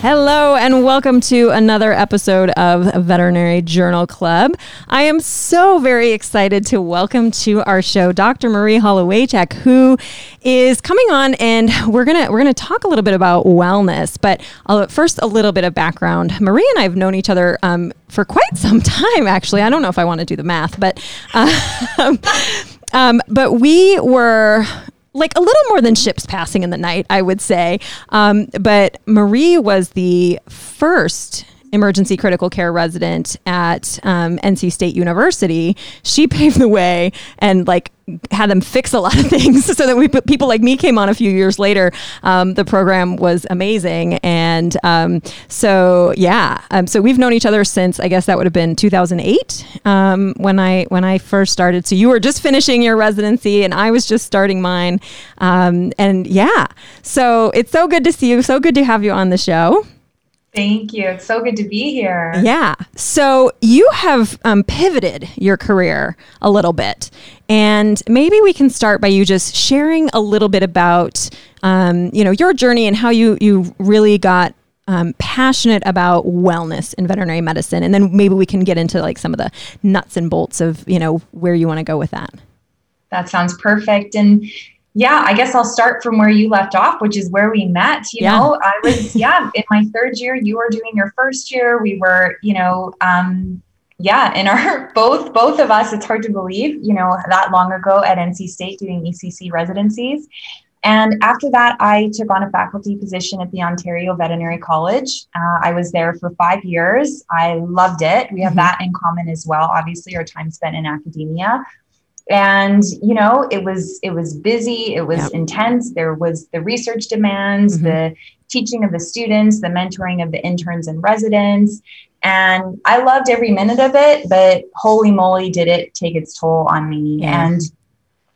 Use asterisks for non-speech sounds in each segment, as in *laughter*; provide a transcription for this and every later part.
Hello, and welcome to another episode of Veterinary Journal Club. I am so very excited to welcome to our show Dr. Marie Holowaychuk, who is coming on, and we're gonna we're gonna talk a little bit about wellness. But I'll, first, a little bit of background. Marie and I have known each other um, for quite some *laughs* time, actually. I don't know if I want to do the math, but. Uh, *laughs* um, but we were like a little more than ships passing in the night, I would say. Um, but Marie was the first emergency critical care resident at um, NC State University, she *laughs* paved the way and like had them fix a lot of *laughs* things so that we people like me came on a few years later. Um, the program was amazing, and um, so yeah, um, so we've known each other since I guess that would have been 2008 um, when I when I first started. So you were just finishing your residency, and I was just starting mine, um, and yeah, so it's so good to see you. So good to have you on the show. Thank you. It's so good to be here. Yeah. So you have um, pivoted your career a little bit. And maybe we can start by you just sharing a little bit about, um, you know, your journey and how you, you really got um, passionate about wellness in veterinary medicine. And then maybe we can get into like some of the nuts and bolts of, you know, where you want to go with that. That sounds perfect. And yeah, I guess I'll start from where you left off, which is where we met. You yeah. know, *laughs* I was, yeah, in my third year, you were doing your first year. We were, you know, um, yeah, in our *laughs* both both of us, it's hard to believe, you know, that long ago at NC State doing ECC residencies. And after that, I took on a faculty position at the Ontario Veterinary College. Uh, I was there for five years. I loved it. We have mm-hmm. that in common as well. Obviously, our time spent in academia and you know it was it was busy it was yep. intense there was the research demands mm-hmm. the teaching of the students the mentoring of the interns and residents and i loved every minute of it but holy moly did it take its toll on me yeah. and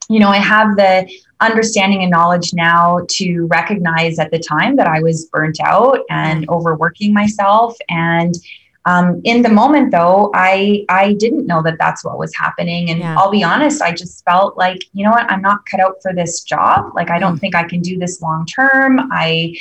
you know i have the understanding and knowledge now to recognize at the time that i was burnt out and overworking myself and um, in the moment, though, I I didn't know that that's what was happening, and yeah. I'll be honest, I just felt like you know what, I'm not cut out for this job. Like I don't mm. think I can do this long term. I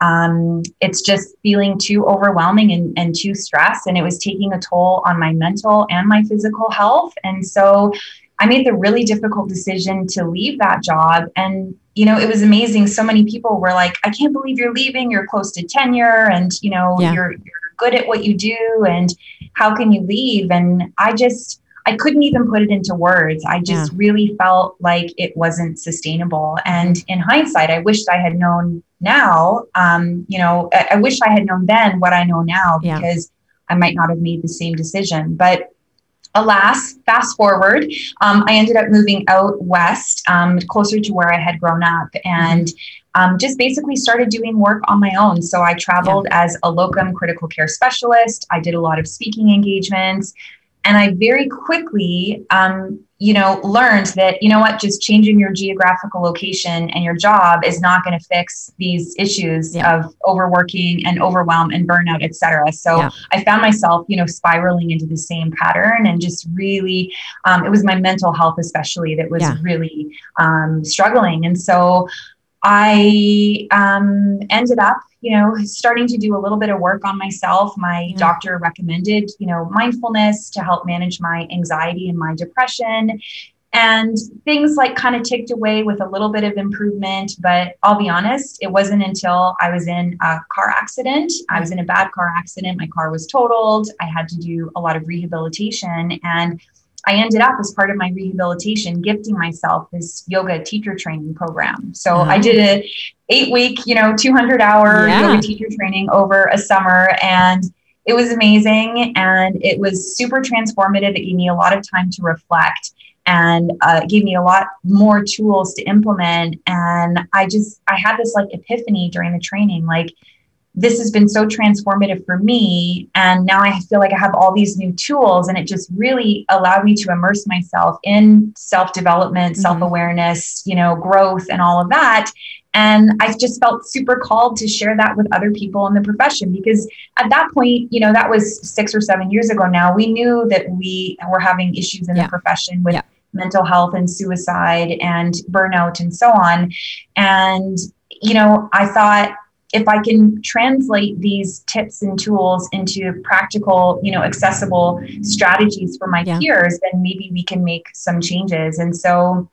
um, it's just feeling too overwhelming and, and too stressed, and it was taking a toll on my mental and my physical health. And so, I made the really difficult decision to leave that job and you know, it was amazing. So many people were like, I can't believe you're leaving. You're close to tenure and, you know, yeah. you're, you're good at what you do and how can you leave? And I just, I couldn't even put it into words. I just yeah. really felt like it wasn't sustainable. And in hindsight, I wished I had known now, um, you know, I, I, wish I had known then what I know now because yeah. I might not have made the same decision. But alas, fast forward, um, I ended up moving out west, um, closer to where I had grown up, and mm-hmm. Um, just basically started doing work on my own. So I traveled yeah. as a locum critical care specialist. I did a lot of speaking engagements. And I very quickly, um, you know, learned that, you know what, just changing your geographical location and your job is not going to fix these issues yeah. of overworking and overwhelm and burnout, et cetera. So yeah. I found myself, you know, spiraling into the same pattern and just really, um, it was my mental health, especially, that was really um, struggling. And so I um, ended up, you know, starting to do a little bit of work on myself. My yeah. doctor recommended, you know, mindfulness to help manage my anxiety and my depression. And things like kind of ticked away with a little bit of improvement. But I'll be honest, it wasn't until I was in a car accident. I was in a bad car accident. My car was totaled. I had to do a lot of rehabilitation. And I ended up as part of my rehabilitation gifting myself this yoga teacher training program. So I uh-huh. did a eight week, you know, 200 hour yeah. yoga teacher training over a summer and it was amazing and it was super transformative. It gave me a lot of time to reflect and uh, gave me a lot more tools to implement. And I just, I had this like epiphany during the training, like, this has been so transformative for me. And now I feel like I have all these new tools, and it just really allowed me to immerse myself in self development, mm-hmm. self awareness, you know, growth, and all of that. And I just felt super called to share that with other people in the profession because at that point, you know, that was six or seven years ago now, we knew that we were having issues in yeah. the profession with. Yeah. Mental health and suicide and burnout and so on. And, you know, I thought, if I can translate these tips and tools into practical, you know, accessible strategies for my yeah. peers, then maybe we can make some changes. And so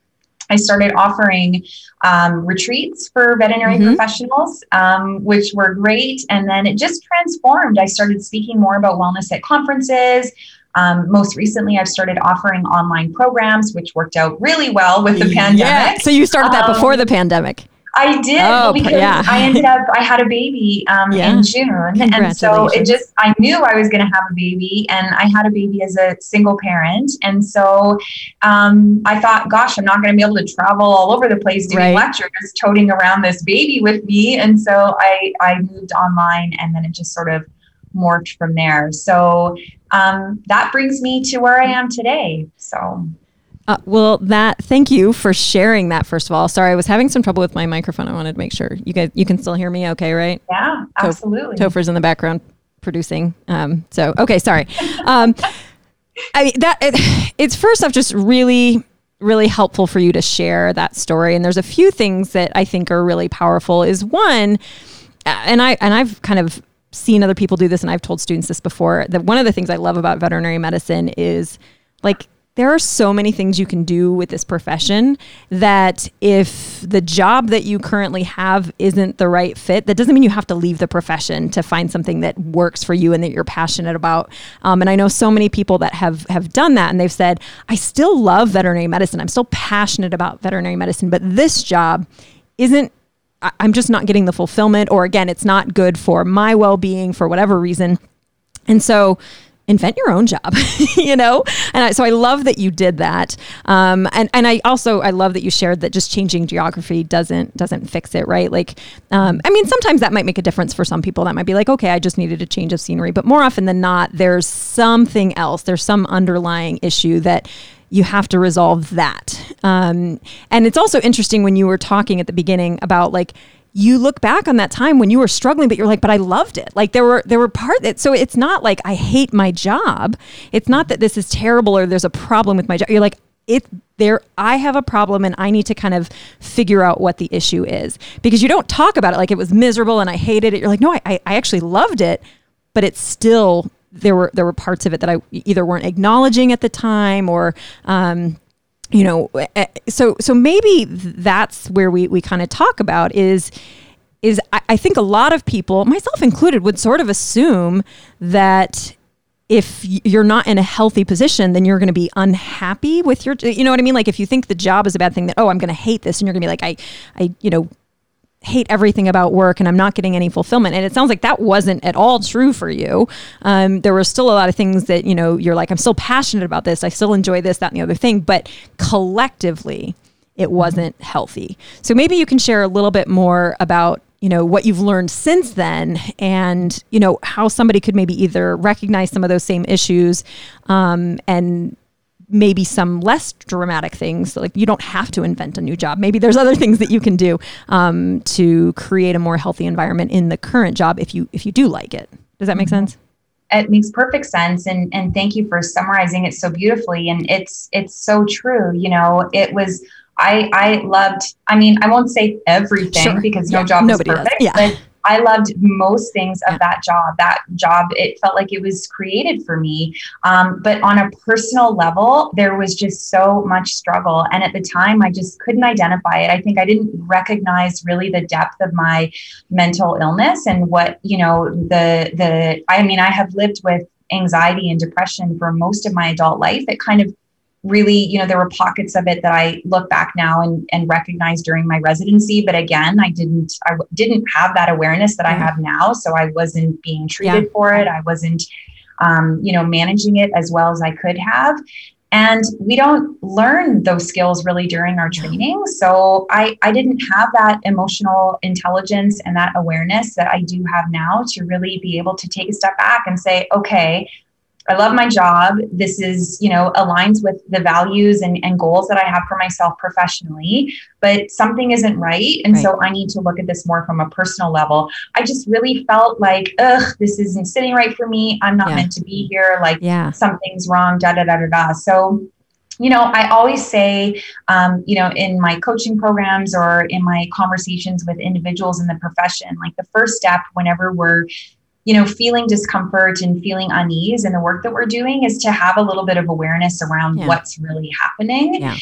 I started offering um, retreats for veterinary mm-hmm. professionals, um, which were great. And then it just transformed. I started speaking more about wellness at conferences. Um, most recently, I've started offering online programs, which worked out really well with the pandemic. Yeah. So you started that before the um, pandemic. I did oh, because yeah. I ended up I had a baby um, yeah. in June, and so it just I knew I was going to have a baby, and I had a baby as a single parent, and so um, I thought, gosh, I'm not going to be able to travel all over the place doing right. lectures, toting around this baby with me, and so I I moved online, and then it just sort of morphed from there. So um, that brings me to where I am today. So uh, well, that thank you for sharing that. First of all, sorry, I was having some trouble with my microphone. I wanted to make sure you guys you can still hear me. Okay, right? Yeah, absolutely. Topher's in the background producing. Um, so okay, sorry. *laughs* Um, I mean that it, it's first off just really really helpful for you to share that story. And there's a few things that I think are really powerful. Is one, and I and I've kind of seen other people do this, and I've told students this before. That one of the things I love about veterinary medicine is like there are so many things you can do with this profession that if the job that you currently have isn't the right fit, that doesn't mean you have to leave the profession to find something that works for you and that you're passionate about. Um, and I know so many people that have have done that, and they've said, "I still love veterinary medicine. I'm still passionate about veterinary medicine, but this job isn't." I'm just not getting the fulfillment, or again, it's not good for my well being for whatever reason. And so invent your own job, *laughs* you know? And I, so I love that you did that. Um, and, and I also, I love that you shared that just changing geography doesn't, doesn't fix it, right? Like, um, I mean, sometimes that might make a difference for some people. That might be like, okay, I just needed a change of scenery. But more often than not, there's something else. There's some underlying issue that you have to resolve that. Um, and it's also interesting when you were talking at the beginning about like, you look back on that time when you were struggling but you're like but I loved it. Like there were there were part that so it's not like I hate my job. It's not that this is terrible or there's a problem with my job. You're like it there I have a problem and I need to kind of figure out what the issue is. Because you don't talk about it like it was miserable and I hated it. You're like no I, I actually loved it but it's still there were there were parts of it that I either weren't acknowledging at the time or um, you know eh, eh, so so maybe that's where we we kind of talk about is is I, I think a lot of people myself included would sort of assume that if you're not in a healthy position, then you're going to be unhappy with your, you know what I mean? Like if you think the job is a bad thing, that oh, I'm going to hate this, and you're going to be like, I, I, you know, hate everything about work and I'm not getting any fulfillment. And it sounds like that wasn't at all true for you. Um, there were still a lot of things that, you know, you're like, I'm still passionate about this. I still enjoy this, that, and the other thing. But collectively, it wasn't healthy. So maybe you can share a little bit more about you know what you've learned since then and you know how somebody could maybe either recognize some of those same issues um, and maybe some less dramatic things like you don't have to invent a new job maybe there's other things that you can do um, to create a more healthy environment in the current job if you if you do like it does that make mm-hmm. sense it makes perfect sense and and thank you for summarizing it so beautifully and it's it's so true you know it was i i loved i mean i won't say everything sure. because yeah. no job is perfect yeah. but I loved most things of that job. That job, it felt like it was created for me. Um, but on a personal level, there was just so much struggle. And at the time, I just couldn't identify it. I think I didn't recognize really the depth of my mental illness and what, you know, the, the, I mean, I have lived with anxiety and depression for most of my adult life. It kind of really, you know, there were pockets of it that I look back now and, and recognize during my residency. But again, I didn't, I didn't have that awareness that I have now. So I wasn't being treated yeah. for it. I wasn't, um, you know, managing it as well as I could have. And we don't learn those skills really during our training. So I, I didn't have that emotional intelligence and that awareness that I do have now to really be able to take a step back and say, okay, I love my job. This is, you know, aligns with the values and, and goals that I have for myself professionally, but something isn't right. And right. so I need to look at this more from a personal level. I just really felt like, ugh, this isn't sitting right for me. I'm not yeah. meant to be here. Like yeah. something's wrong, da da da da da. So you know, I always say, um, you know, in my coaching programs or in my conversations with individuals in the profession, like the first step whenever we're you know, feeling discomfort and feeling unease in the work that we're doing is to have a little bit of awareness around yeah. what's really happening. Yeah.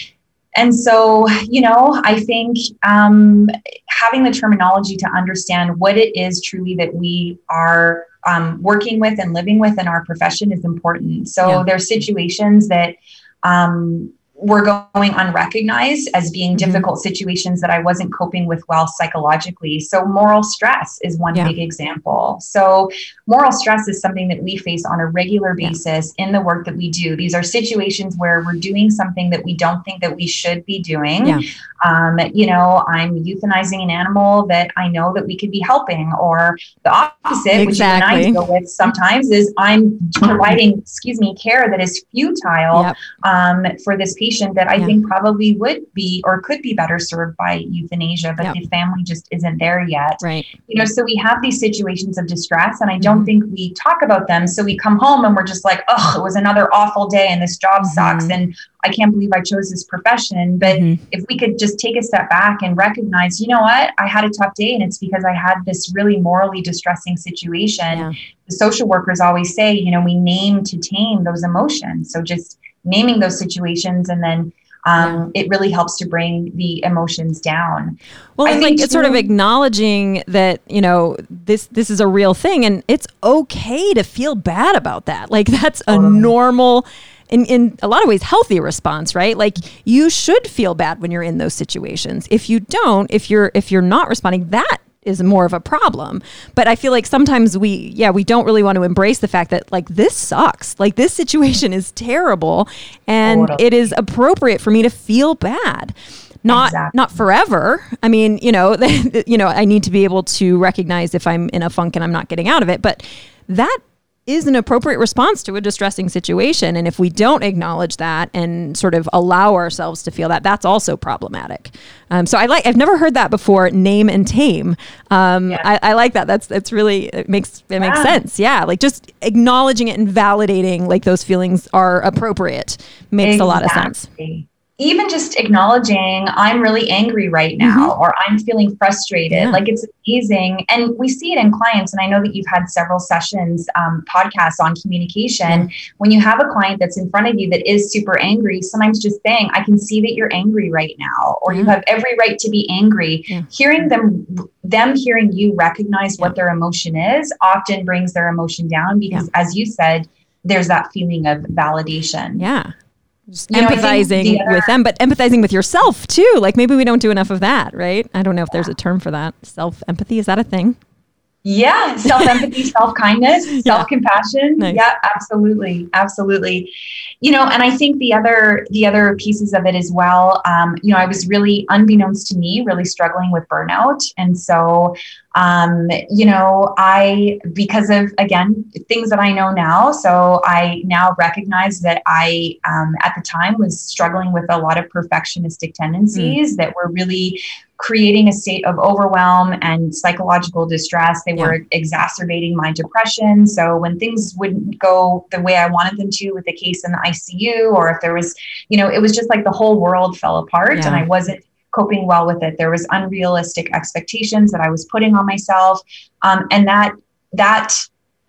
And so, you know, I think um, having the terminology to understand what it is truly that we are um, working with and living with in our profession is important. So yeah. there's situations that um, were going unrecognized as being mm-hmm. difficult situations that I wasn't coping with well psychologically. So, moral stress is one yeah. big example. So, moral stress is something that we face on a regular basis yeah. in the work that we do. These are situations where we're doing something that we don't think that we should be doing. Yeah. Um, you know, I'm euthanizing an animal that I know that we could be helping, or the opposite, exactly. which you and I deal with sometimes, is I'm providing, excuse me, care that is futile yep. um, for this patient that I yeah. think probably would be or could be better served by euthanasia, but the family just isn't there yet. Right. You know, so we have these situations of distress, and I don't mm-hmm. think we talk about them. So we come home and we're just like, oh, it was another awful day, and this job mm-hmm. sucks, and I can't believe I chose this profession. But mm-hmm. if we could just take a step back and recognize, you know what, I had a tough day, and it's because I had this really morally distressing situation. Yeah. The social workers always say, you know, we name to tame those emotions. So just naming those situations and then um, it really helps to bring the emotions down. Well, and like it's sort of acknowledging that you know this this is a real thing, and it's okay to feel bad about that. Like that's a normal. In, in a lot of ways healthy response right like you should feel bad when you're in those situations if you don't if you're if you're not responding that is more of a problem. But I feel like sometimes we, yeah, we don't really want to embrace the fact that like this sucks. Like this *laughs* situation is terrible and it is appropriate for me to feel bad. Not exactly. not forever. I mean, you know, *laughs* you know, I need to be able to recognize if I'm in a funk and I'm not getting out of it, but that is an appropriate response to a distressing situation. And if we don't acknowledge that and sort of allow ourselves to feel that, that's also problematic. Um, so I like, I've never heard that before. Name and tame. Um, yeah. I, I, like that. That's, that's really, it makes, it makes yeah. sense. Yeah. Like just acknowledging it and validating like those feelings are appropriate makes exactly. a lot of sense even just acknowledging I'm really angry right now mm-hmm. or I'm feeling frustrated, yeah. like it's amazing. And we see it in clients. And I know that you've had several sessions, um, podcasts on communication. When you have a client that's in front of you that is super angry, sometimes just saying, I can see that you're angry right now, or you have every right to be angry. Yeah. Hearing them, them hearing you recognize what their emotion is often brings their emotion down because, as you said, there's that feeling of validation. Yeah you empathizing the with them, but empathizing with yourself too. Like maybe we don't do enough of that, right? I don't know if there's a term for that. Self empathy is that a thing? Yeah, self empathy, *laughs* self kindness, self compassion. Nice. Yeah, absolutely, absolutely. You know, and I think the other the other pieces of it as well. Um, you know, I was really unbeknownst to me, really struggling with burnout, and so um, you know, I, because of, again, things that I know now, so I now recognize that I, um, at the time, was struggling with a lot of perfectionistic tendencies mm. that were really creating a state of overwhelm and psychological distress. They yeah. were exacerbating my depression. So when things wouldn't go the way I wanted them to with the case in the ICU, or if there was, you know, it was just like the whole world fell apart yeah. and I wasn't coping well with it. There was unrealistic expectations that I was putting on myself, um, and that that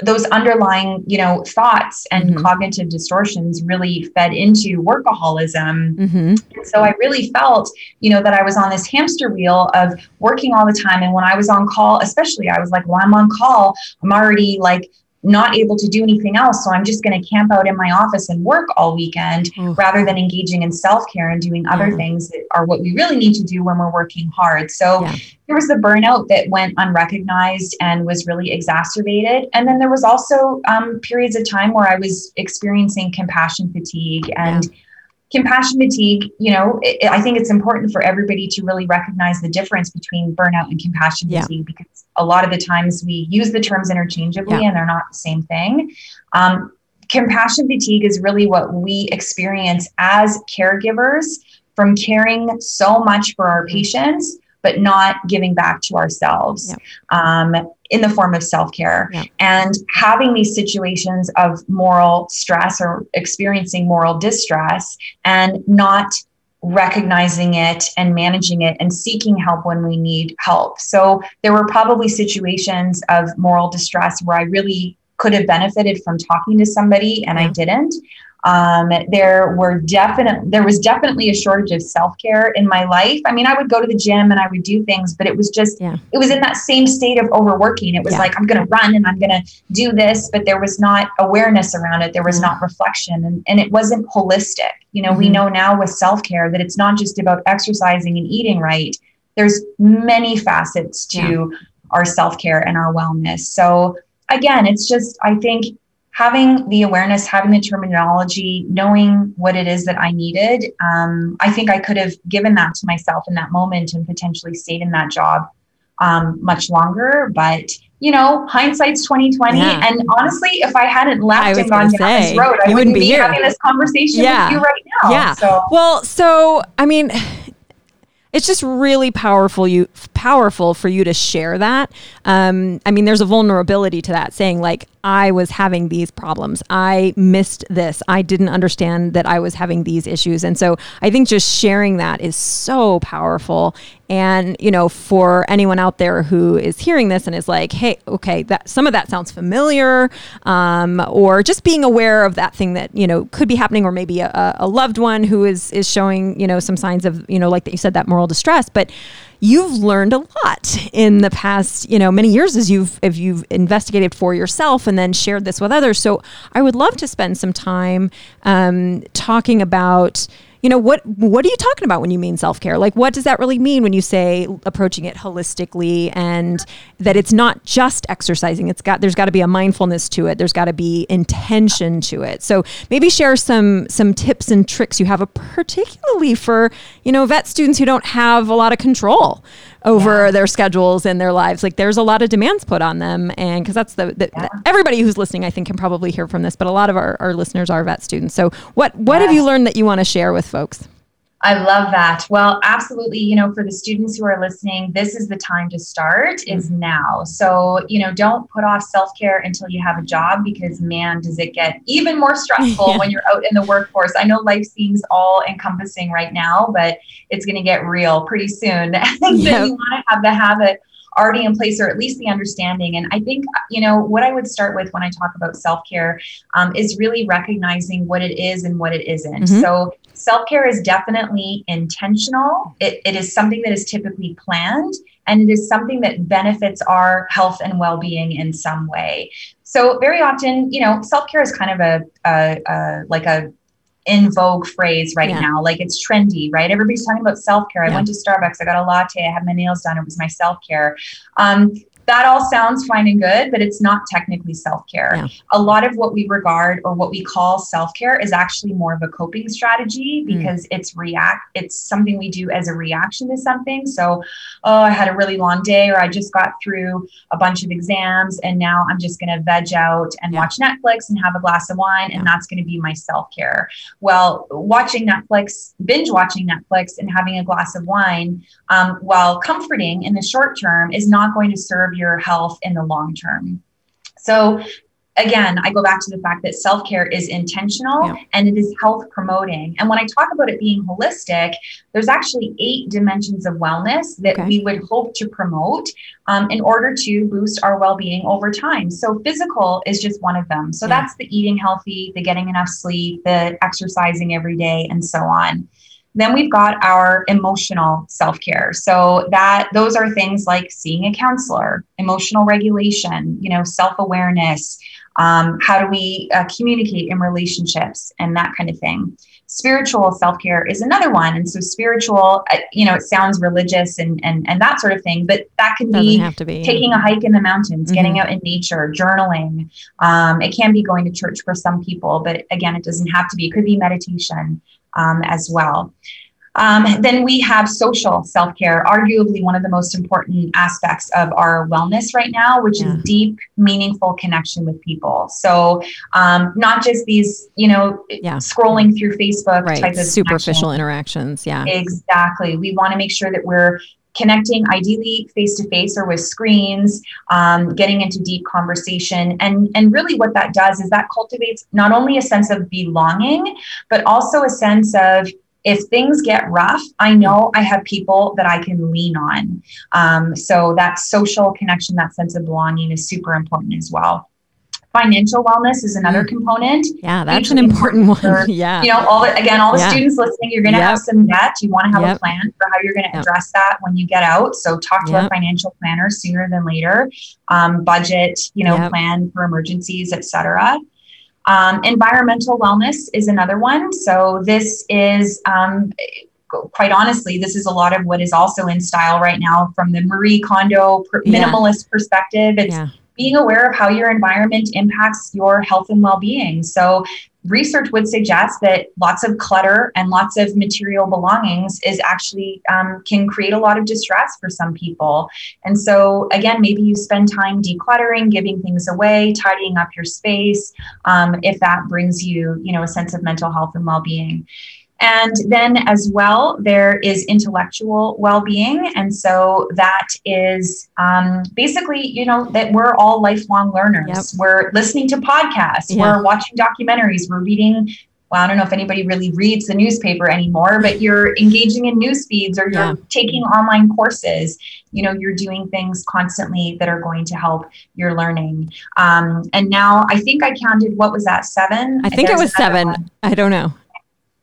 those underlying you know thoughts and mm-hmm. cognitive distortions really fed into workaholism mm-hmm. so i really felt you know that i was on this hamster wheel of working all the time and when i was on call especially i was like well i'm on call i'm already like not able to do anything else. So I'm just going to camp out in my office and work all weekend mm. rather than engaging in self care and doing other yeah. things that are what we really need to do when we're working hard. So yeah. there was the burnout that went unrecognized and was really exacerbated. And then there was also um, periods of time where I was experiencing compassion fatigue and yeah compassion fatigue, you know, it, I think it's important for everybody to really recognize the difference between burnout and compassion yeah. fatigue because a lot of the times we use the terms interchangeably yeah. and they're not the same thing. Um, compassion fatigue is really what we experience as caregivers from caring so much for our patients but not giving back to ourselves Yep. um, in the form of self care. Yep. And having these situations of moral stress or experiencing moral distress and not recognizing it and managing it and seeking help when we need help. So there were probably situations of moral distress where I really could have benefited from talking to somebody and I didn't. Um, there were definite there was definitely a shortage of self-care in my life. I mean, I would go to the gym and I would do things, but it was just Yeah. it was in that same state of overworking. It was Yeah. like I'm gonna run and I'm gonna do this, but there was not awareness around it. There was Mm. not reflection and, and it wasn't holistic. You know, we Mhm. know now with self-care that it's not just about exercising and eating right. There's many facets to our self-care and our wellness. So again, it's just I think having the awareness, having the terminology, knowing what it is that I needed, um, I think I could have given that to myself in that moment and potentially stayed in that job um, much longer. But you know, hindsight's twenty twenty. Yeah. And honestly, if I hadn't left was and gone down say, this road, I wouldn't wouldn't be having this conversation Yeah. with you right now. Yeah. So Well, so I mean, *sighs* it's just really powerful you powerful for you to share that. Um, I mean, there's a vulnerability to that, saying like I was having these problems, I missed this, I didn't understand that I was having these issues, and so I think just sharing that is so powerful. And you know, for anyone out there who is hearing this and is like, "Hey, okay, that some of that sounds familiar," um, or just being aware of that thing that you know could be happening, or maybe a, a loved one who is is showing you know some signs of you know like that you said that moral distress, but you've learned a lot in the past you know many years as you've if you've investigated for yourself and then shared this with others. So I would love to spend some time um, talking about you know what what are you talking about when you mean self-care? Like what does that really mean when you say approaching it holistically and that it's not just exercising? It's got there's got to be a mindfulness to it. There's got to be intention to it. So maybe share some some tips and tricks you have a particularly for you know vet students who don't have a lot of control over their schedules and their lives. Like there's a lot of demands put on them and because that's the, the Yeah. everybody who's listening i think can probably hear from this but a lot of our, our listeners are vet students. So what what have you learned that you want to share with folks I love that. Well, absolutely. You know, for the students who are listening, this is the time to start is now. So, you know, don't put off self-care until you have a job because man, does it get even more *laughs* stressful Yeah. when you're out in the workforce. I know life seems all encompassing right now, but it's going to get real pretty soon. *laughs* Yep. you want to have the habit already in place or at least the understanding. And I think, you know, what I would start with when I talk about self-care um, is really recognizing what it is and what it isn't. Mhm. So self-care is definitely intentional. It, it is something that is typically planned and it is something that benefits our health and well-being in some way. So very often, you know, self-care is kind of a, a, a like a in vogue phrase right Yeah. now. Like it's trendy, right? Everybody's talking about self-care. I Yeah. went to Starbucks, I got a latte, I had my nails done. It was my self-care. Um, that all sounds fine and good, but it's not technically self care. Yeah. A lot of what we regard or what we call self care is actually more of a coping strategy Mm. because it's react. It's something we do as a reaction to something. So, oh, I had a really long day, or I just got through a bunch of exams, and now I'm just going to veg out and Yeah. watch Netflix and have a glass of wine, and that's going to be my self care. Well, watching Netflix, binge watching Netflix, and having a glass of wine um, while comforting in the short term is not going to serve your health in the long term. So, again, I go back to the fact that self care is intentional Yeah. and it is health promoting. And when I talk about it being holistic, there's actually eight dimensions of wellness that Okay. we would hope to promote um, in order to boost our well being over time. So, physical is just one of them. So, Yeah. that's the eating healthy, the getting enough sleep, the exercising every day, and so on. Then we've got our emotional self-care. So that those are things like seeing a counselor, emotional regulation, you know, self-awareness, um, how do we uh, communicate in relationships and that kind of thing. Spiritual self-care is another one. And so spiritual, uh, you know, it sounds religious and and and that sort of thing, but that can doesn't be have to be taking a hike in the mountains, Mhm. getting out in nature, journaling. Um, it can be going to church for some people, but again, it doesn't have to be. It could be meditation um, as well. Um, then we have social self care, arguably one of the most important aspects of our wellness right now, which Yeah. is deep, meaningful connection with people. So, um, not just these, you know, Yeah. scrolling through Facebook right type of superficial connection. interactions yeah Exactly. We want to make sure that we're connecting ideally face to face or with screens, um, getting into deep conversation. And, and really, what that does is that cultivates not only a sense of belonging, but also a sense of if things get rough, I know I have people that I can lean on. Um, so that social connection, that sense of belonging is super important as well. Financial wellness is another mm. component. Yeah, that's an important one. For, *laughs* yeah. You know, all the, again, all the yeah. students listening, you're going to yep. have some debt. You want to have yep. a plan for how you're going to yep. address that when you get out. So talk to a financial planner sooner than later. Um, budget, you know, plan for emergencies, etc. Um, environmental wellness is another one. So this is um, quite honestly, this is a lot of what is also in style right now from the Marie Kondo minimalist yeah. perspective. It's yeah. Being aware of how your environment impacts your health and well being. So, research would suggest that lots of clutter and lots of material belongings is actually um, can create a lot of distress for some people and so again maybe you spend time decluttering giving things away tidying up your space um, if that brings you you know a sense of mental health and well-being and then, as well, there is intellectual well being. And so that is um, basically, you know, that we're all lifelong learners. Yep. We're listening to podcasts, yeah. we're watching documentaries, we're reading. Well, I don't know if anybody really reads the newspaper anymore, but you're engaging in news feeds or you're yeah. taking online courses. You know, you're doing things constantly that are going to help your learning. Um, and now I think I counted, what was that, seven? I think it was seven. One. I don't know.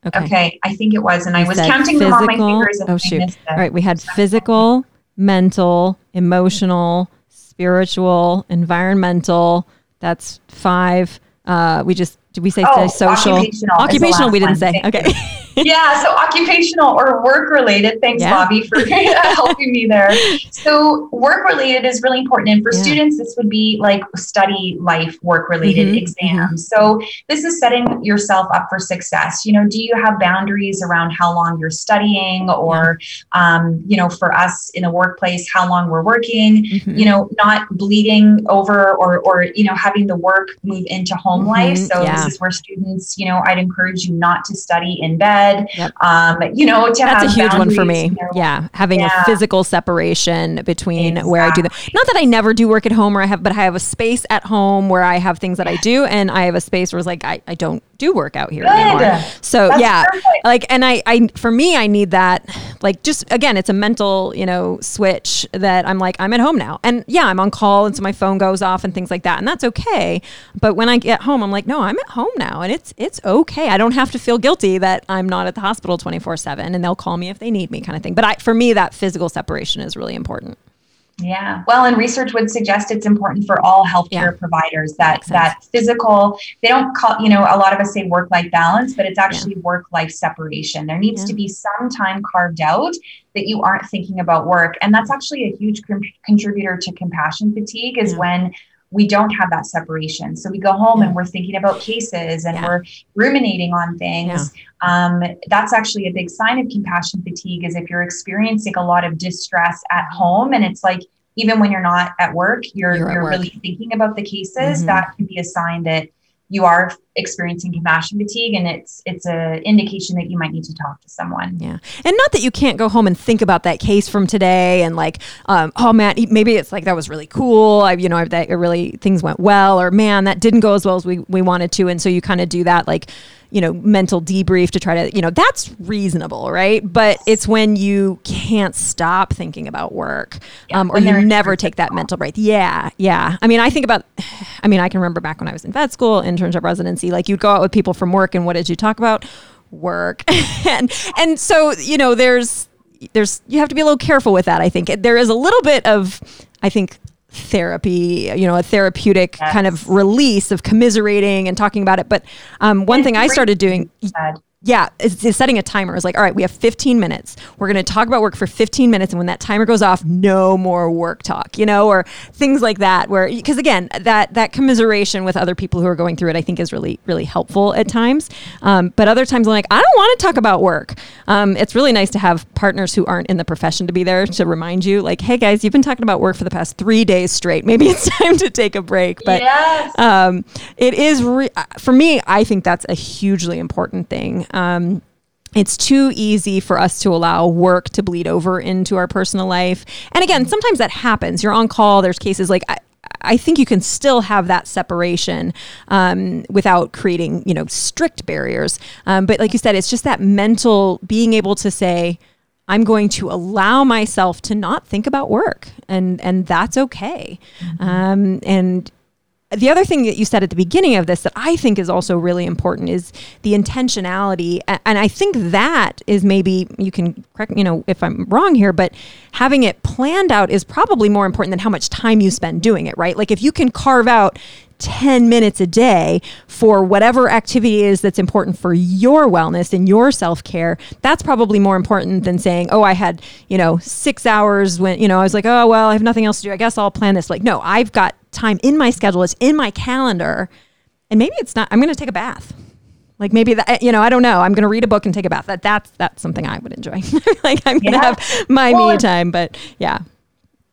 Okay. okay. I think it was, and I was counting physical, them on my fingers. oh shoot! All right, we had physical, mental, emotional, spiritual, environmental. That's five. Uh, we just did we say oh, social? Occupational. Occupational we didn't say. Okay. yeah, so occupational or work related. Thanks, yeah. Bobby, for *laughs* *laughs* helping me there. So, work related is really important. And for yeah. students, this would be like study life work related mm-hmm. exams. Mm-hmm. So, this is setting yourself up for success. You know, do you have boundaries around how long you're studying, or, yeah. um, you know, for us in the workplace, how long we're working, mm-hmm. you know, not bleeding over or, or, you know, having the work move into home life. Mm-hmm. So, where students, you know, I'd encourage you not to study in bed. Yep. Um, you know, that's a huge one for me. You know, yeah, having yeah. a physical separation between exactly. where I do that. Not that I never do work at home, or I have, but I have a space at home where I have things that I do, and I have a space where it's like I, I don't do work out here Good. anymore. So That's yeah, perfect. like, and I, I, for me, I need that. Like, just again, it's a mental, you know, switch that I'm like, I'm at home now, and yeah, I'm on call, and so my phone goes off and things like that, and that's okay. But when I get home, I'm like, no, I'm at home now, and it's it's okay. I don't have to feel guilty that I'm not at the hospital 24 seven, and they'll call me if they need me, kind of thing. But I, for me, that physical separation is really important. Yeah. Well, and research would suggest it's important for all healthcare yeah. providers that that physical, they don't call, you know, a lot of us say work life balance, but it's actually yeah. work life separation. There needs yeah. to be some time carved out that you aren't thinking about work. And that's actually a huge com- contributor to compassion fatigue is when we don't have that separation. So we go home yeah. and we're thinking about cases and yeah. we're ruminating on things. Yeah. Um, that's actually a big sign of compassion fatigue is if you're experiencing a lot of distress at home and it's like even when you're not at work, you're you're, you're work. really thinking about the cases, mm-hmm. that can be a sign that you are experiencing compassion fatigue and it's it's a indication that you might need to talk to someone. Yeah. And not that you can't go home and think about that case from today and like um, oh man maybe it's like that was really cool. I you know that it really things went well or man that didn't go as well as we, we wanted to. And so you kind of do that like you know, mental debrief to try to, you know, that's reasonable, right? But it's when you can't stop thinking about work yeah, um, or you never take that mental break. Yeah, yeah. I mean, I think about, *sighs* I mean, I can remember back when I was in vet school, internship residency, like you'd go out with people from work and what did you talk about? Work. *laughs* and, and so, you know, there's, there's, you have to be a little careful with that. I think there is a little bit of, I think, therapy, you know, a therapeutic yes. kind of release of commiserating and talking about it. But um, one thing I started doing yeah, it's, it's, setting a timer. It's like, all right, we have 15 minutes. We're going to talk about work for 15 minutes. And when that timer goes off, no more work talk, you know, or things like that. Where, because again, that, that commiseration with other people who are going through it, I think is really, really helpful at times. Um, but other times I'm like, I don't want to talk about work. Um, it's really nice to have partners who aren't in the profession to be there to remind you, like, hey guys, you've been talking about work for the past three days straight. Maybe it's *laughs* time to take a break. But yes. um, it is, re- for me, I think that's a hugely important thing. Um, it's too easy for us to allow work to bleed over into our personal life. And again, sometimes that happens. You're on call. There's cases like I, I think you can still have that separation um, without creating, you know, strict barriers. Um, but like you said, it's just that mental being able to say, I'm going to allow myself to not think about work, and and that's okay. Mm-hmm. Um, and the other thing that you said at the beginning of this that I think is also really important is the intentionality. And I think that is maybe, you can correct, you know, if I'm wrong here, but having it planned out is probably more important than how much time you spend doing it, right? Like if you can carve out 10 minutes a day for whatever activity is that's important for your wellness and your self-care that's probably more important than saying oh i had you know six hours when you know i was like oh well i have nothing else to do i guess i'll plan this like no i've got time in my schedule, it's in my calendar. And maybe it's not, I'm going to take a bath. Like maybe that, you know, I don't know. I'm going to read a book and take a bath. That that's that's something I would enjoy. *laughs* like I'm going to yeah. have my well, me time, but yeah.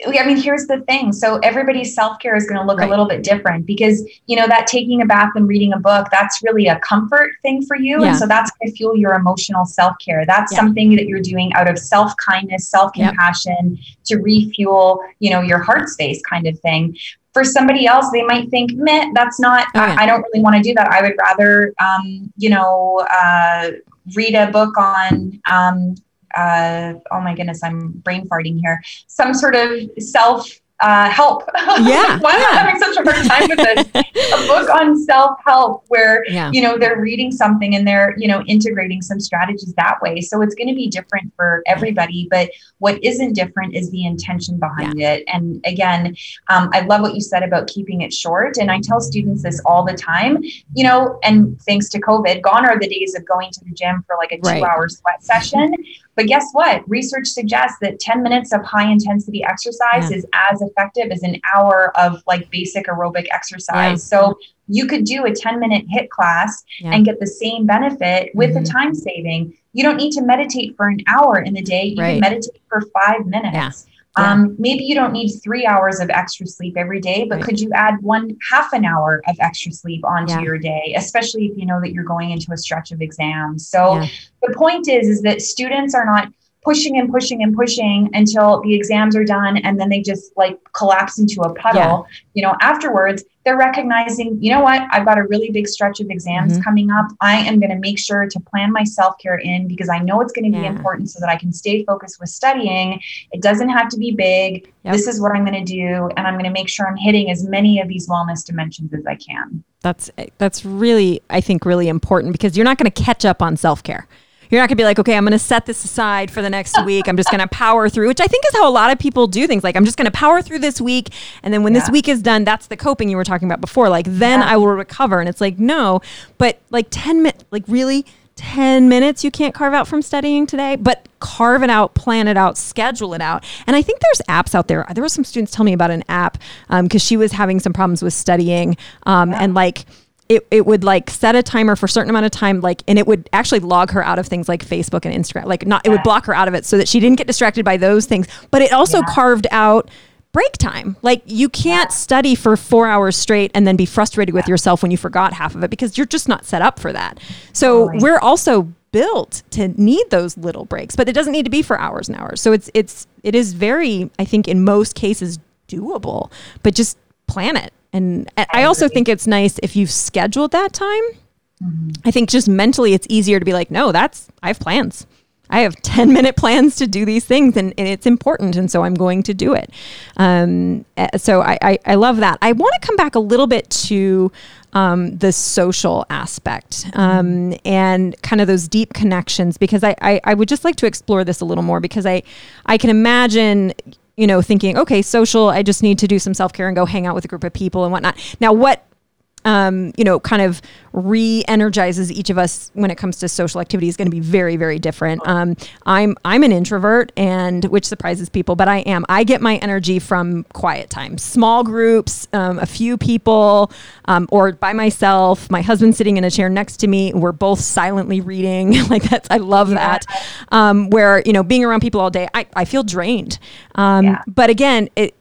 I mean, here's the thing. So everybody's self care is going to look right. a little bit different because, you know, that taking a bath and reading a book, that's really a comfort thing for you. Yeah. And so that's going to fuel your emotional self care. That's yeah. something that you're doing out of self kindness, self compassion yep. to refuel, you know, your heart space kind of thing. For somebody else, they might think, meh, that's not, oh, yeah. I, I, don't really want to do that. I would rather, um, you know, uh, read a book on um, uh, oh my goodness, I'm brain farting here, some sort of self uh, help. Yeah. *laughs* Why am I having such a hard time with this? a *laughs* book on self help where, yeah. you know, they're reading something and they're, you know, integrating some strategies that way. So it's going to be different for everybody. But what isn't different is the intention behind yeah. it. And again, um, I love what you said about keeping it short. And I tell students this all the time, you know, and thanks to COVID, gone are the days of going to the gym for like a two right. hour sweat session. But guess what? Research suggests that 10 minutes of high intensity exercise yeah. is as effective is an hour of like basic aerobic exercise. Yeah. So you could do a 10 minute HIIT class yeah. and get the same benefit with mm-hmm. the time saving. You don't need to meditate for an hour in the day. You right. can meditate for five minutes. Yeah. Um, maybe you don't need three hours of extra sleep every day, but right. could you add one half an hour of extra sleep onto yeah. your day, especially if you know that you're going into a stretch of exams? So yeah. the point is, is that students are not pushing and pushing and pushing until the exams are done and then they just like collapse into a puddle yeah. you know afterwards they're recognizing you know what i've got a really big stretch of exams mm-hmm. coming up i am going to make sure to plan my self-care in because i know it's going to yeah. be important so that i can stay focused with studying it doesn't have to be big yep. this is what i'm going to do and i'm going to make sure i'm hitting as many of these wellness dimensions as i can that's that's really i think really important because you're not going to catch up on self-care you're not going to be like, okay, I'm going to set this aside for the next *laughs* week. I'm just going to power through, which I think is how a lot of people do things. Like, I'm just going to power through this week. And then when yeah. this week is done, that's the coping you were talking about before. Like, then yeah. I will recover. And it's like, no, but like 10 minutes, like really 10 minutes you can't carve out from studying today, but carve it out, plan it out, schedule it out. And I think there's apps out there. There were some students tell me about an app because um, she was having some problems with studying um, yeah. and like, it, it would like set a timer for a certain amount of time like and it would actually log her out of things like facebook and instagram. Like not it would block her out of it so that she didn't get distracted by those things. But it also yeah. carved out break time. Like you can't yeah. study for four hours straight and then be frustrated with yourself when you forgot half of it because you're just not set up for that. So we're also built to need those little breaks but it doesn't need to be for hours and hours. So it's it's it is very i think in most cases doable but just plan it and I also think it's nice if you've scheduled that time. Mm-hmm. I think just mentally it's easier to be like, no, that's, I have plans. I have 10 *laughs* minute plans to do these things and, and it's important. And so I'm going to do it. Um, eh, so I, I, I, love that. I want to come back a little bit to um, the social aspect um, and kind of those deep connections because I, I, I would just like to explore this a little more because I, I can imagine you know, thinking, okay, social, I just need to do some self care and go hang out with a group of people and whatnot. Now, what um, you know, kind of re-energizes each of us when it comes to social activity is going to be very, very different. Um, I'm I'm an introvert, and which surprises people, but I am. I get my energy from quiet time, small groups, um, a few people, um, or by myself. My husband sitting in a chair next to me. We're both silently reading. *laughs* like that's I love yeah. that. Um, where you know, being around people all day, I, I feel drained. Um, yeah. But again, it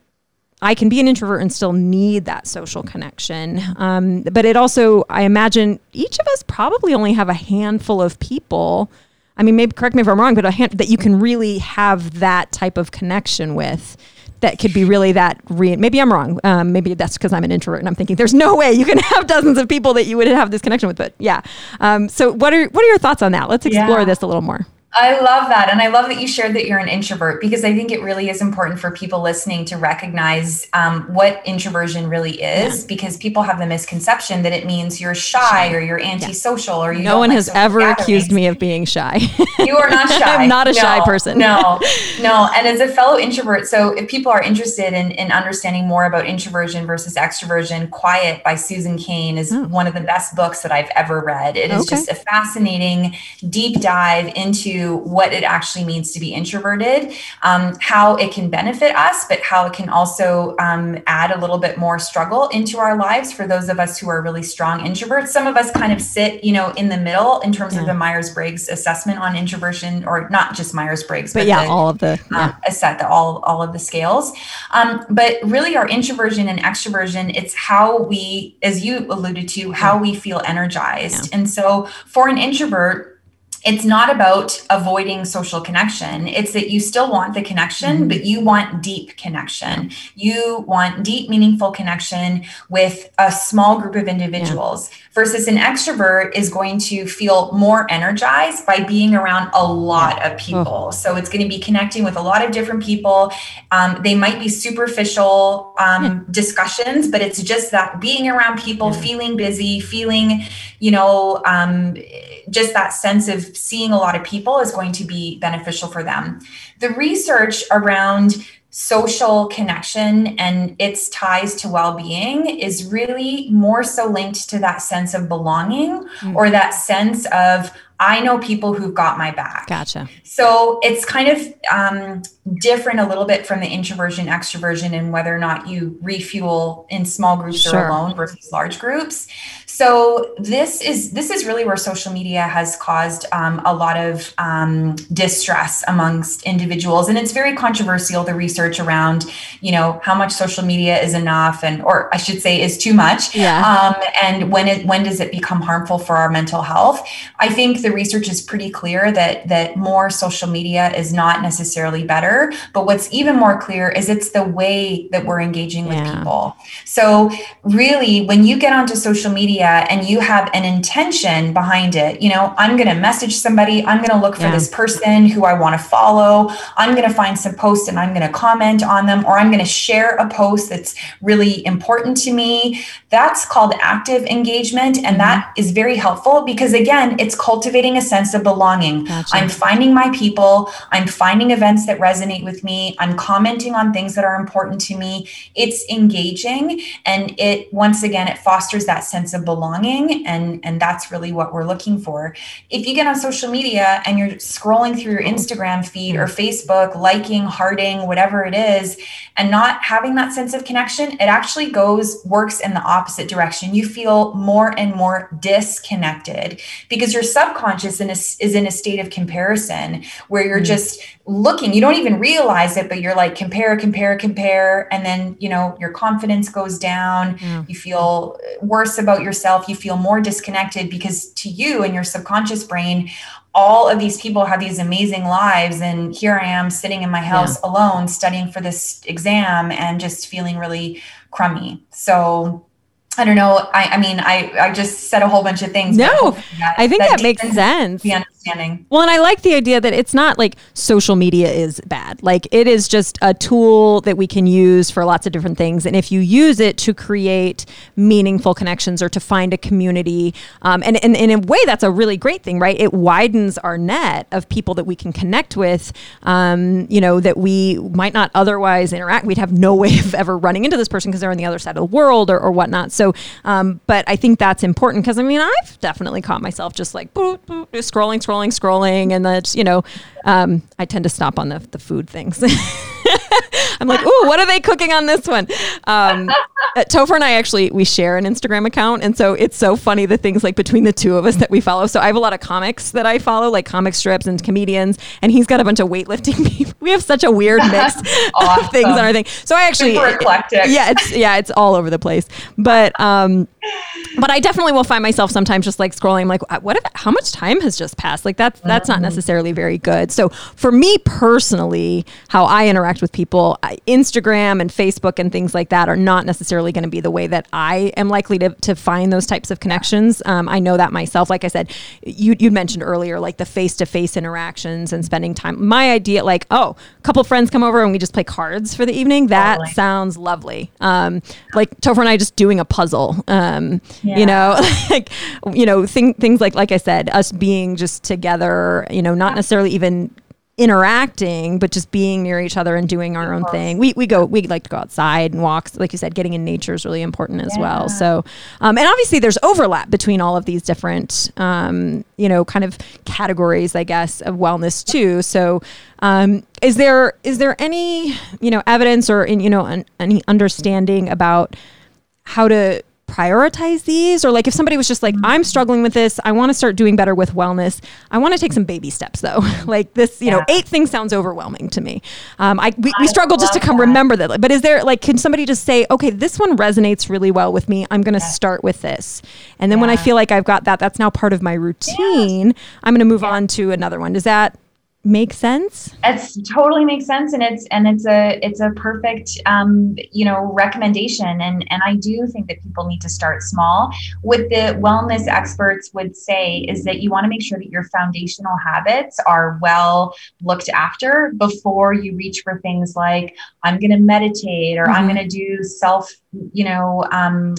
I can be an introvert and still need that social connection. Um, but it also, I imagine each of us probably only have a handful of people. I mean, maybe correct me if I'm wrong, but a hand, that you can really have that type of connection with that could be really that re- maybe i'm wrong. Um, maybe that's because i'm an introvert and i'm thinking there's no way you can *laughs* have dozens of people that you would have this connection with but yeah. Um, so what are what are your thoughts on that? Let's explore yeah. this a little more I love that. And I love that you shared that you're an introvert because I think it really is important for people listening to recognize um, what introversion really is yeah. because people have the misconception that it means you're shy or you're antisocial or you No one like has ever gatherings. accused me of being shy. *laughs* You are not *laughs* shy. I'm not a no, shy person. no, *laughs* no. And as a fellow introvert, so if people are interested in, in understanding more about introversion versus extroversion, Quiet by Susan Cain is oh. one of the best books that I've ever read. It is okay. just a fascinating deep dive into what it actually means to be introverted, um, how it can benefit us, but how it can also um, add a little bit more struggle into our lives for those of us who are really strong introverts. Some of us kind of sit, you know, in the middle in terms yeah. of the Myers Briggs assessment on introversion, or not just Myers Briggs, but, but, yeah, the, all of the um, yeah. um, set the all all of the scales. Um, but really, our introversion and extroversion, it's how we, as you alluded to, how we feel energized. Yeah. And so, for an introvert it's not about avoiding social connection. It's that you still want the connection, mm-hmm. but you want deep connection. You want deep, meaningful connection with a small group of individuals yeah. Versus an extrovert is going to feel more energized by being around a lot of people. So it's going to be connecting with a lot of different people. Um, they might be superficial um, yeah. discussions, but it's just that being around people, yeah. feeling busy, feeling, you know, um, just that sense of seeing a lot of people is going to be beneficial for them. The research around social connection and its ties to well-being is really more so linked to that sense of belonging mm-hmm. or that sense of I know people who've got my back. Gotcha. So it's kind of um, different a little bit from the introversion, extroversion, and whether or not you refuel in small groups sure. or alone versus large groups. So this is this is really where social media has caused um, a lot of um, distress amongst individuals, and it's very controversial. The research around you know how much social media is enough, and or I should say is too much, yeah. Um, and when it when does it become harmful for our mental health? I think the research is pretty clear that that more social media is not necessarily better, but what's even more clear is it's the way that we're engaging with yeah. people. So really, when you get onto social media and you have an intention behind it, you know, I'm going to message somebody, I'm going to look for yeah. this person who I want to follow, I'm going to find some posts and I'm going to comment on them, or I'm going to share a post that's really important to me. That's called active engagement. And mm-hmm. that is very helpful because, again, it's cultivating a sense of belonging. Gotcha. I'm finding my people, I'm finding events that resonate with me, I'm commenting on things that are important to me. It's engaging and it, once again, it fosters that sense of belonging belonging and and that's really what we're looking for. If you get on social media and you're scrolling through your instagram feed or facebook liking hearting whatever it is and not having that sense of connection it actually goes works in the opposite direction. You feel more and more disconnected because your subconscious in a, is in a state of comparison where you're mm. just looking. You don't even realize it but you're like compare compare compare and then you know your confidence goes down. Yeah. you feel worse about yourself you feel more disconnected because to you and your subconscious brain all of these people have these amazing lives and here i am sitting in my house yeah. alone studying for this exam and just feeling really crummy so I don't know. I, I mean, I, I just said a whole bunch of things. No, that, I think that, that makes sense. Understanding. Well, and I like the idea that it's not like social media is bad. Like it is just a tool that we can use for lots of different things. And if you use it to create meaningful connections or to find a community, um, and, and, and in a way, that's a really great thing, right? It widens our net of people that we can connect with, um, you know, that we might not otherwise interact. We'd have no *laughs* way of ever running into this person because they're on the other side of the world or, or whatnot. So, um, but I think that's important because I mean, I've definitely caught myself just like boop, boop, scrolling, scrolling, scrolling, and that's you know, um, I tend to stop on the the food things. *laughs* I'm like, ooh, what are they cooking on this one? Um, uh, Topher and I actually we share an Instagram account, and so it's so funny the things like between the two of us that we follow. So I have a lot of comics that I follow, like comic strips and comedians, and he's got a bunch of weightlifting *laughs* people. We have such a weird mix *laughs* awesome. of things on our thing. So I actually Super eclectic. Yeah, it's yeah, it's all over the place. But um, but I definitely will find myself sometimes just like scrolling, like what if how much time has just passed? Like that's that's not mm-hmm. necessarily very good. So for me personally, how I interact with people, Instagram and Facebook and things like that are not necessarily going to be the way that I am likely to, to find those types of connections. Um, I know that myself. Like I said, you, you mentioned earlier, like the face to face interactions and spending time. My idea, like, oh, a couple friends come over and we just play cards for the evening. That totally. sounds lovely. Um, like Topher and I just doing a puzzle. Um, yeah. You know, *laughs* like, you know, thing, things like, like I said, us being just together, you know, not necessarily even interacting, but just being near each other and doing our own thing. We, we go, we like to go outside and walk. Like you said, getting in nature is really important as yeah. well. So, um, and obviously there's overlap between all of these different, um, you know, kind of categories, I guess, of wellness too. So, um, is there, is there any, you know, evidence or, in, you know, an, any understanding about how to prioritize these? Or like if somebody was just like i'm struggling with this. I want to start doing better with wellness. I want to take some baby steps though. *laughs* Like this you yeah. know eight things sounds overwhelming to me. Um, I, we, we struggle just to come that. remember that but is there like can somebody just say okay this one resonates really well with me. I'm going to yeah. start with this. And then yeah. when i feel like i've got that that's now part of my routine i'm going to move on to another one. Does that make sense it's totally makes sense and it's and it's a it's a perfect um, you know recommendation and and i do think that people need to start small what the wellness experts would say is that you want to make sure that your foundational habits are well looked after before you reach for things like i'm going to meditate or mm-hmm. i'm going to do self you know um,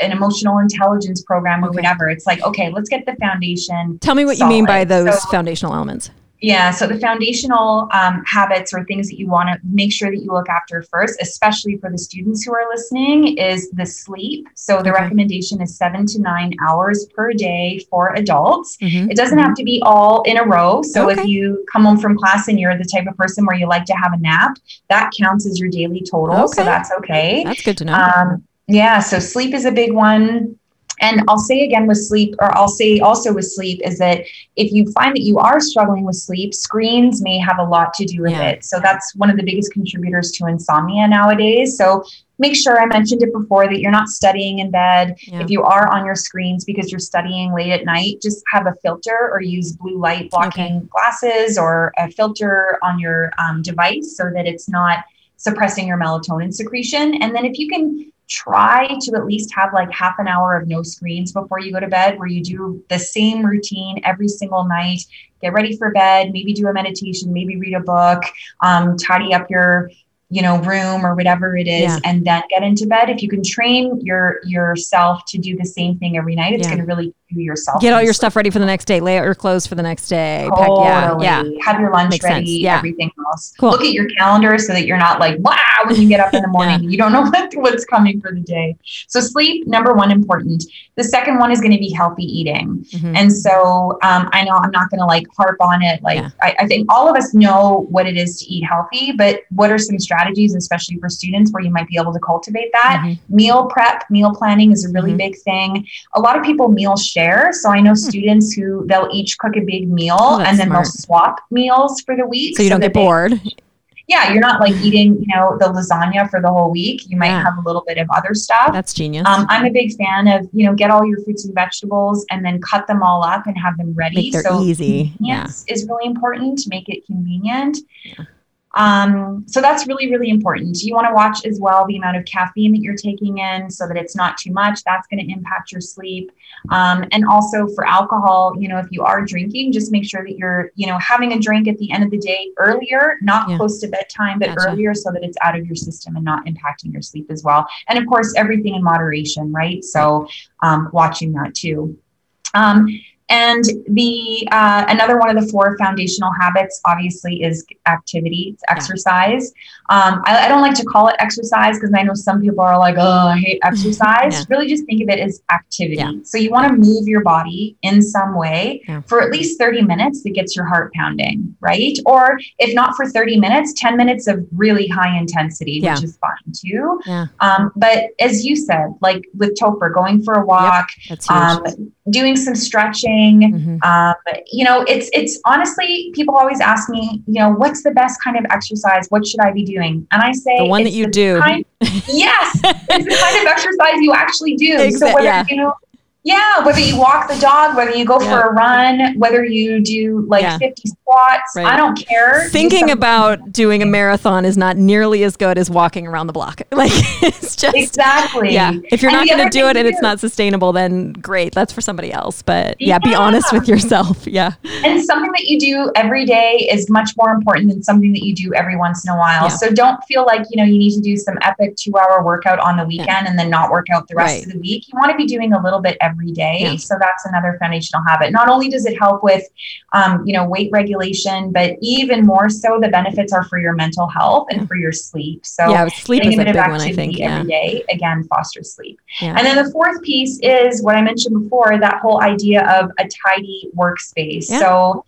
an emotional intelligence program or okay. whatever. It's like, okay, let's get the foundation. Tell me what solid. you mean by those so, foundational elements. Yeah, so the foundational um, habits or things that you want to make sure that you look after first, especially for the students who are listening, is the sleep. So the okay. recommendation is seven to nine hours per day for adults. Mm-hmm. It doesn't mm-hmm. have to be all in a row. So okay. if you come home from class and you're the type of person where you like to have a nap, that counts as your daily total. Okay. So that's okay. That's good to know. Um, yeah, so sleep is a big one and I'll say again with sleep, or I'll say also with sleep, is that if you find that you are struggling with sleep, screens may have a lot to do with yeah. it. So that's one of the biggest contributors to insomnia nowadays. So make sure I mentioned it before that you're not studying in bed. Yeah. If you are on your screens because you're studying late at night, just have a filter or use blue light blocking okay. glasses or a filter on your um, device so that it's not suppressing your melatonin secretion. And then if you can try to at least have like half an hour of no screens before you go to bed where you do the same routine every single night. Get ready for bed maybe do a meditation maybe read a book um, tidy up your you know room or whatever it is yeah. and then get into bed if you can train your yourself to do the same thing every night it's yeah. going to really do yourself get all your stuff ready for the next day lay out your clothes for the next day totally. Pack, yeah yeah have your lunch Makes ready yeah. everything else cool. look at your calendar so that you're not like wow when you get up in the *laughs* morning you don't know *laughs* what, what's coming for the day so sleep number one important the second one is going to be healthy eating mm-hmm. and so um, i know i'm not going to like harp on it like I, I think all of us know what it is to eat healthy but what are some strategies strategies, especially for students, where you might be able to cultivate that. Mm-hmm. Meal prep, meal planning is a really mm-hmm. big thing. A lot of people meal share. So I know mm-hmm. students who they'll each cook a big meal oh, and then smart. they'll swap meals for the week. So you don't get bored. yeah, you're not like eating, you know, the lasagna for the whole week. You might yeah. have a little bit of other stuff. That's genius. Um, I'm a big fan of, you know, get all your fruits and vegetables and then cut them all up and have them ready. Make so easy. Yeah. is really important to make it convenient. Yeah. Um, so that's really, really important. You want to watch as well the amount of caffeine that you're taking in so that it's not too much. That's going to impact your sleep. Um, and also for alcohol, you know, if you are drinking, just make sure that you're, you know, having a drink at the end of the day earlier, not yeah. close to bedtime, but gotcha. earlier so that it's out of your system and not impacting your sleep as well. And of course, everything in moderation, right? So um, watching that too. Um, and the uh, another one of the four foundational habits, obviously, is activity, it's exercise. Um, I, I, don't like to call it exercise because I know some people are like, oh, I hate exercise. yeah. Really just think of it as activity. Yeah. So you want to move your body in some way yeah. for at least 30 minutes that gets your heart pounding, right? Or if not for 30 minutes, 10 minutes of really high intensity, which is fine too. Um, but as you said, like with Topher, going for a walk, um, doing some stretching, mm-hmm. um, you know, it's, it's honestly, people always ask me, you know, what's the best kind of exercise? What should I be doing? And I say, the one that you do. Kind, *laughs* yes, it's the kind of exercise you actually do. Exa- so whether yeah. you yeah, whether you walk the dog, whether you go yeah. for a run, whether you do like yeah. 50 squats, right. I don't care. Thinking about doing a marathon is not nearly as good as walking around the block. *laughs* Like it's just Exactly. Yeah. If you're and not going to do it and it's not sustainable, then great, that's for somebody else. But yeah, yeah, be honest with yourself. *laughs* Yeah. And something that you do every day is much more important than something that you do every once in a while. So don't feel like, you know, you need to do some epic 2-hour workout on the weekend and then not work out the rest right. of the week. You want to be doing a little bit every every day. Yeah. So that's another foundational habit. Not only does it help with, um, you know, weight regulation, but even more so, the benefits are for your mental health and for your sleep. So yeah, sleep is a, a big one. I think yeah. every day again fosters sleep. Yeah. And then the fourth piece is what I mentioned before: that whole idea of a tidy workspace. So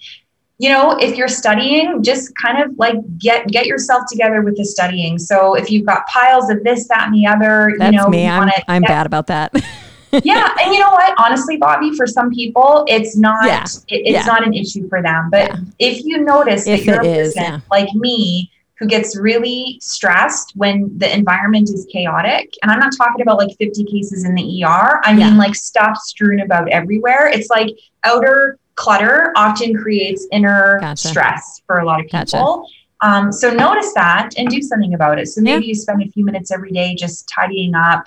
you know if you're studying just kind of like get get yourself together with the studying so if you've got piles of this that and the other That's you know me. i'm, I'm bad about that *laughs* yeah, and you know what? Honestly, Bobby, for some people, it's not yeah. it, it's yeah. not an issue for them. But yeah. if you notice if that you're a is, person like me who gets really stressed when the environment is chaotic, and I'm not talking about like 50 cases in the ER. I mean like stuff strewn about everywhere. It's like outer clutter often creates inner gotcha. stress for a lot of people. Gotcha. Um, so notice that and do something about it. So maybe you spend a few minutes every day just tidying up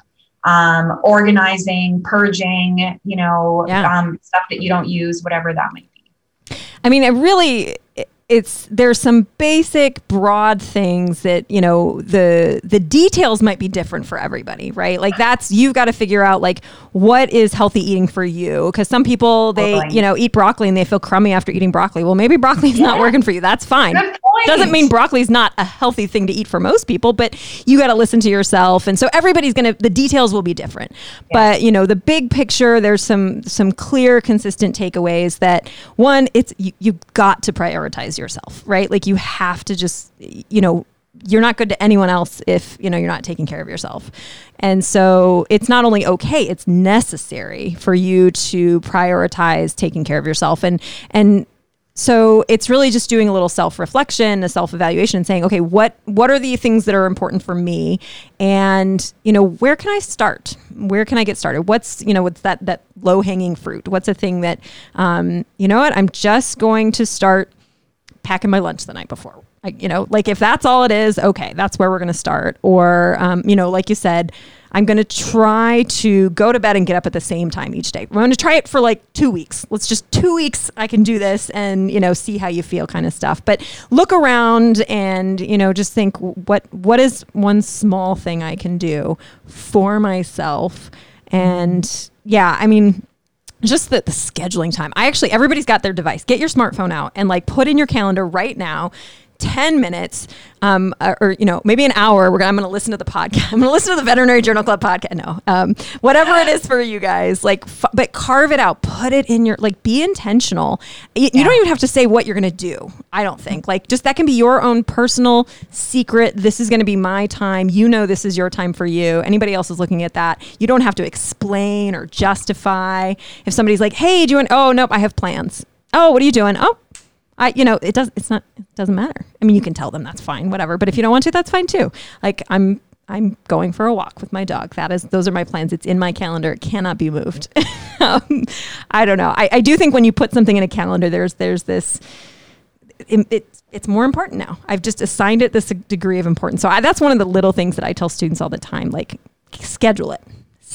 um, organizing, purging, you know, yeah. um, stuff that you don't use, whatever that might be. I mean, it really, it's there's some basic broad things that you know the the details might be different for everybody right like that's you've got to figure out like what is healthy eating for you because some people they totally. you know eat broccoli and they feel crummy after eating broccoli well maybe broccoli's yeah. not working for you that's fine doesn't mean broccoli's not a healthy thing to eat for most people but you got to listen to yourself. And so everybody's gonna the details will be different. But you know the big picture there's some some clear consistent takeaways that one it's you, you've got to prioritize yourself, right? Like you have to just, you know, you're not good to anyone else if you know you're not taking care of yourself. And so it's not only okay it's necessary for you to prioritize taking care of yourself. And and so it's really just doing a little self-reflection a self-evaluation and saying okay what what are the things that are important for me? And you know where can i start? Where can i get started? What's you know what's that that low-hanging fruit? What's a thing that um, you know what? I'm just going to start packing my lunch the night before. Like, you know, like if that's all it is, okay, that's where we're going to start. Or, um, you know, like you said, I'm going to try to go to bed and get up at the same time each day. I'm going to try it for like two weeks. Let's just two weeks. I can do this and, you know, see how you feel kind of stuff. But look around and, you know, just think what, what is one small thing I can do for myself? And yeah, I mean, just the, the scheduling time. I actually, everybody's got their device. Get your smartphone out and like put in your calendar right now 10 minutes um, uh, or, you know, maybe an hour. We're gonna, I'm going to listen to the podcast. *laughs* I'm going to listen to the Veterinary Journal Club podcast. No, um, whatever it is for you guys, like, f- but carve it out, put it in your, like, be intentional. You, yeah. you don't even have to say what you're going to do. I don't think like just that can be your own personal secret. This is going to be my time. You know, this is your time for you. Anybody else is looking at that. You don't have to explain or justify. If somebody's like, Hey, do you want, oh, nope, I have plans. Oh, what are you doing? Oh, I, you know, it does. It's not. It doesn't matter. I mean, you can tell them that's fine, whatever. But if you don't want to, that's fine too. Like I'm, I'm going for a walk with my dog. That is, those are my plans. It's in my calendar. It cannot be moved. *laughs* um, I don't know. I, I do think when you put something in a calendar, there's, there's this. It, it, it's more important now. I've just assigned it this degree of importance. So I, that's one of the little things that I tell students all the time. Like, schedule it,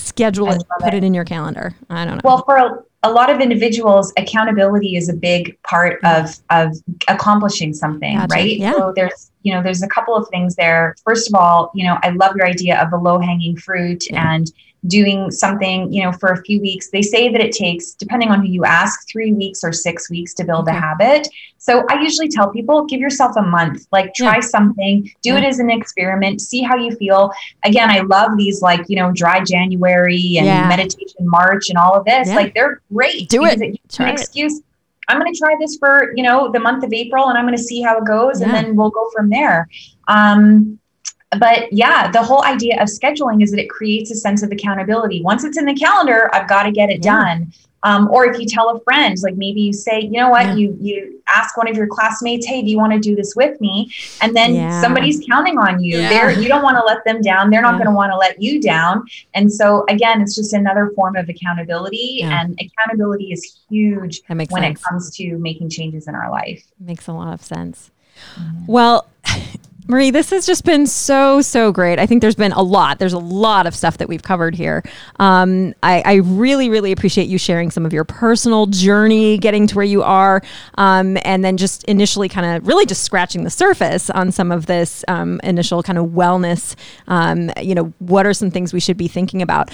schedule it, put it. it in your calendar. I don't know. Well, for a lot of individuals, accountability is a big part of of accomplishing something, gotcha. right? Yeah. So there's you know, there's a couple of things there. First of all, you know, I love your idea of the low hanging fruit yeah. and doing something, you know, for a few weeks. They say that it takes, depending on who you ask, three weeks or six weeks to build a habit. So I usually tell people, give yourself a month, like try yeah. something, do yeah. it as an experiment, see how you feel. Again, I love these like, you know, dry January and yeah. meditation March and all of this. Like they're great. Do it. It's an excuse. I'm going to try this for, you know, the month of April and I'm going to see how it goes and then we'll go from there. Um, but yeah, the whole idea of scheduling is that it creates a sense of accountability. Once it's in the calendar, I've got to get it yeah. done. Um, or if you tell a friend, like maybe you say, you know what, yeah. you you ask one of your classmates, hey, do you want to do this with me? And then yeah. somebody's counting on you. Yeah. They're you don't want to let them down. They're not going to want to let you down. And so again, it's just another form of accountability. And accountability is huge when sense. it comes to making changes in our life. Makes a lot of sense. Mm-hmm. Well. *laughs* Marie, this has just been so, so great. I think there's been a lot. There's a lot of stuff that we've covered here. Um, I, I, really, really appreciate you sharing some of your personal journey getting to where you are. Um, and then just initially kind of really just scratching the surface on some of this um, initial kind of wellness. Um, you know, what are some things we should be thinking about?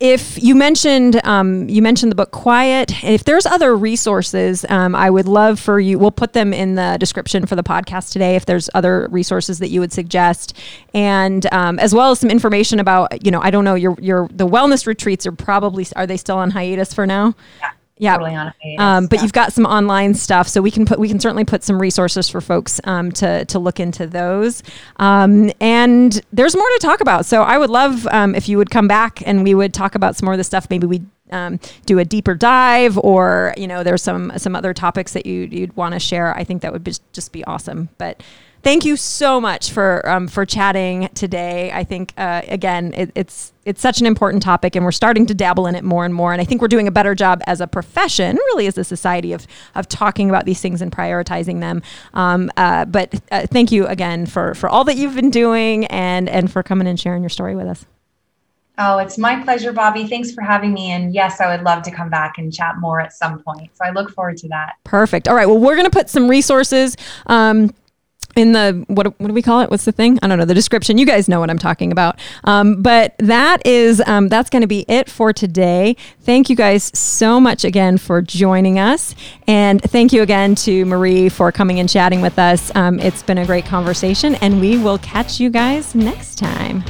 If you mentioned um, you mentioned the book quiet if there's other resources um, i would love for you we'll put them in the description for the podcast today if there's other resources that you would suggest. And um, as well as some information about you know i don't know your your the wellness retreats are probably are they still on hiatus for now? Yeah yeah. Totally um, but yeah. you've got some online stuff, so we can put we can certainly put some resources for folks um, to to look into those. Um, and there's more to talk about. So I would love um, if you would come back and we would talk about some more of the stuff. Maybe we um, do a deeper dive, or you know, there's some some other topics that you you'd want to share. I think that would be, just be awesome. But thank you so much for um, for chatting today. I think uh, again, it, it's it's such an important topic, and we're starting to dabble in it more and more. And I think we're doing a better job as a profession, really as a society, of of talking about these things and prioritizing them. Um, uh, but uh, thank you again for for all that you've been doing and and for coming and sharing your story with us. Oh, it's my pleasure, Bobby. Thanks for having me. And yes, I would love to come back and chat more at some point. So I look forward to that. Perfect. All right. Well, we're going to put some resources. Um, in the what what do we call it? What's the thing? I don't know the description. You guys know what I'm talking about. Um, but that is um, that's going to be it for today. Thank you guys so much again for joining us, and thank you again to Marie for coming and chatting with us. Um, it's been a great conversation, and we will catch you guys next time.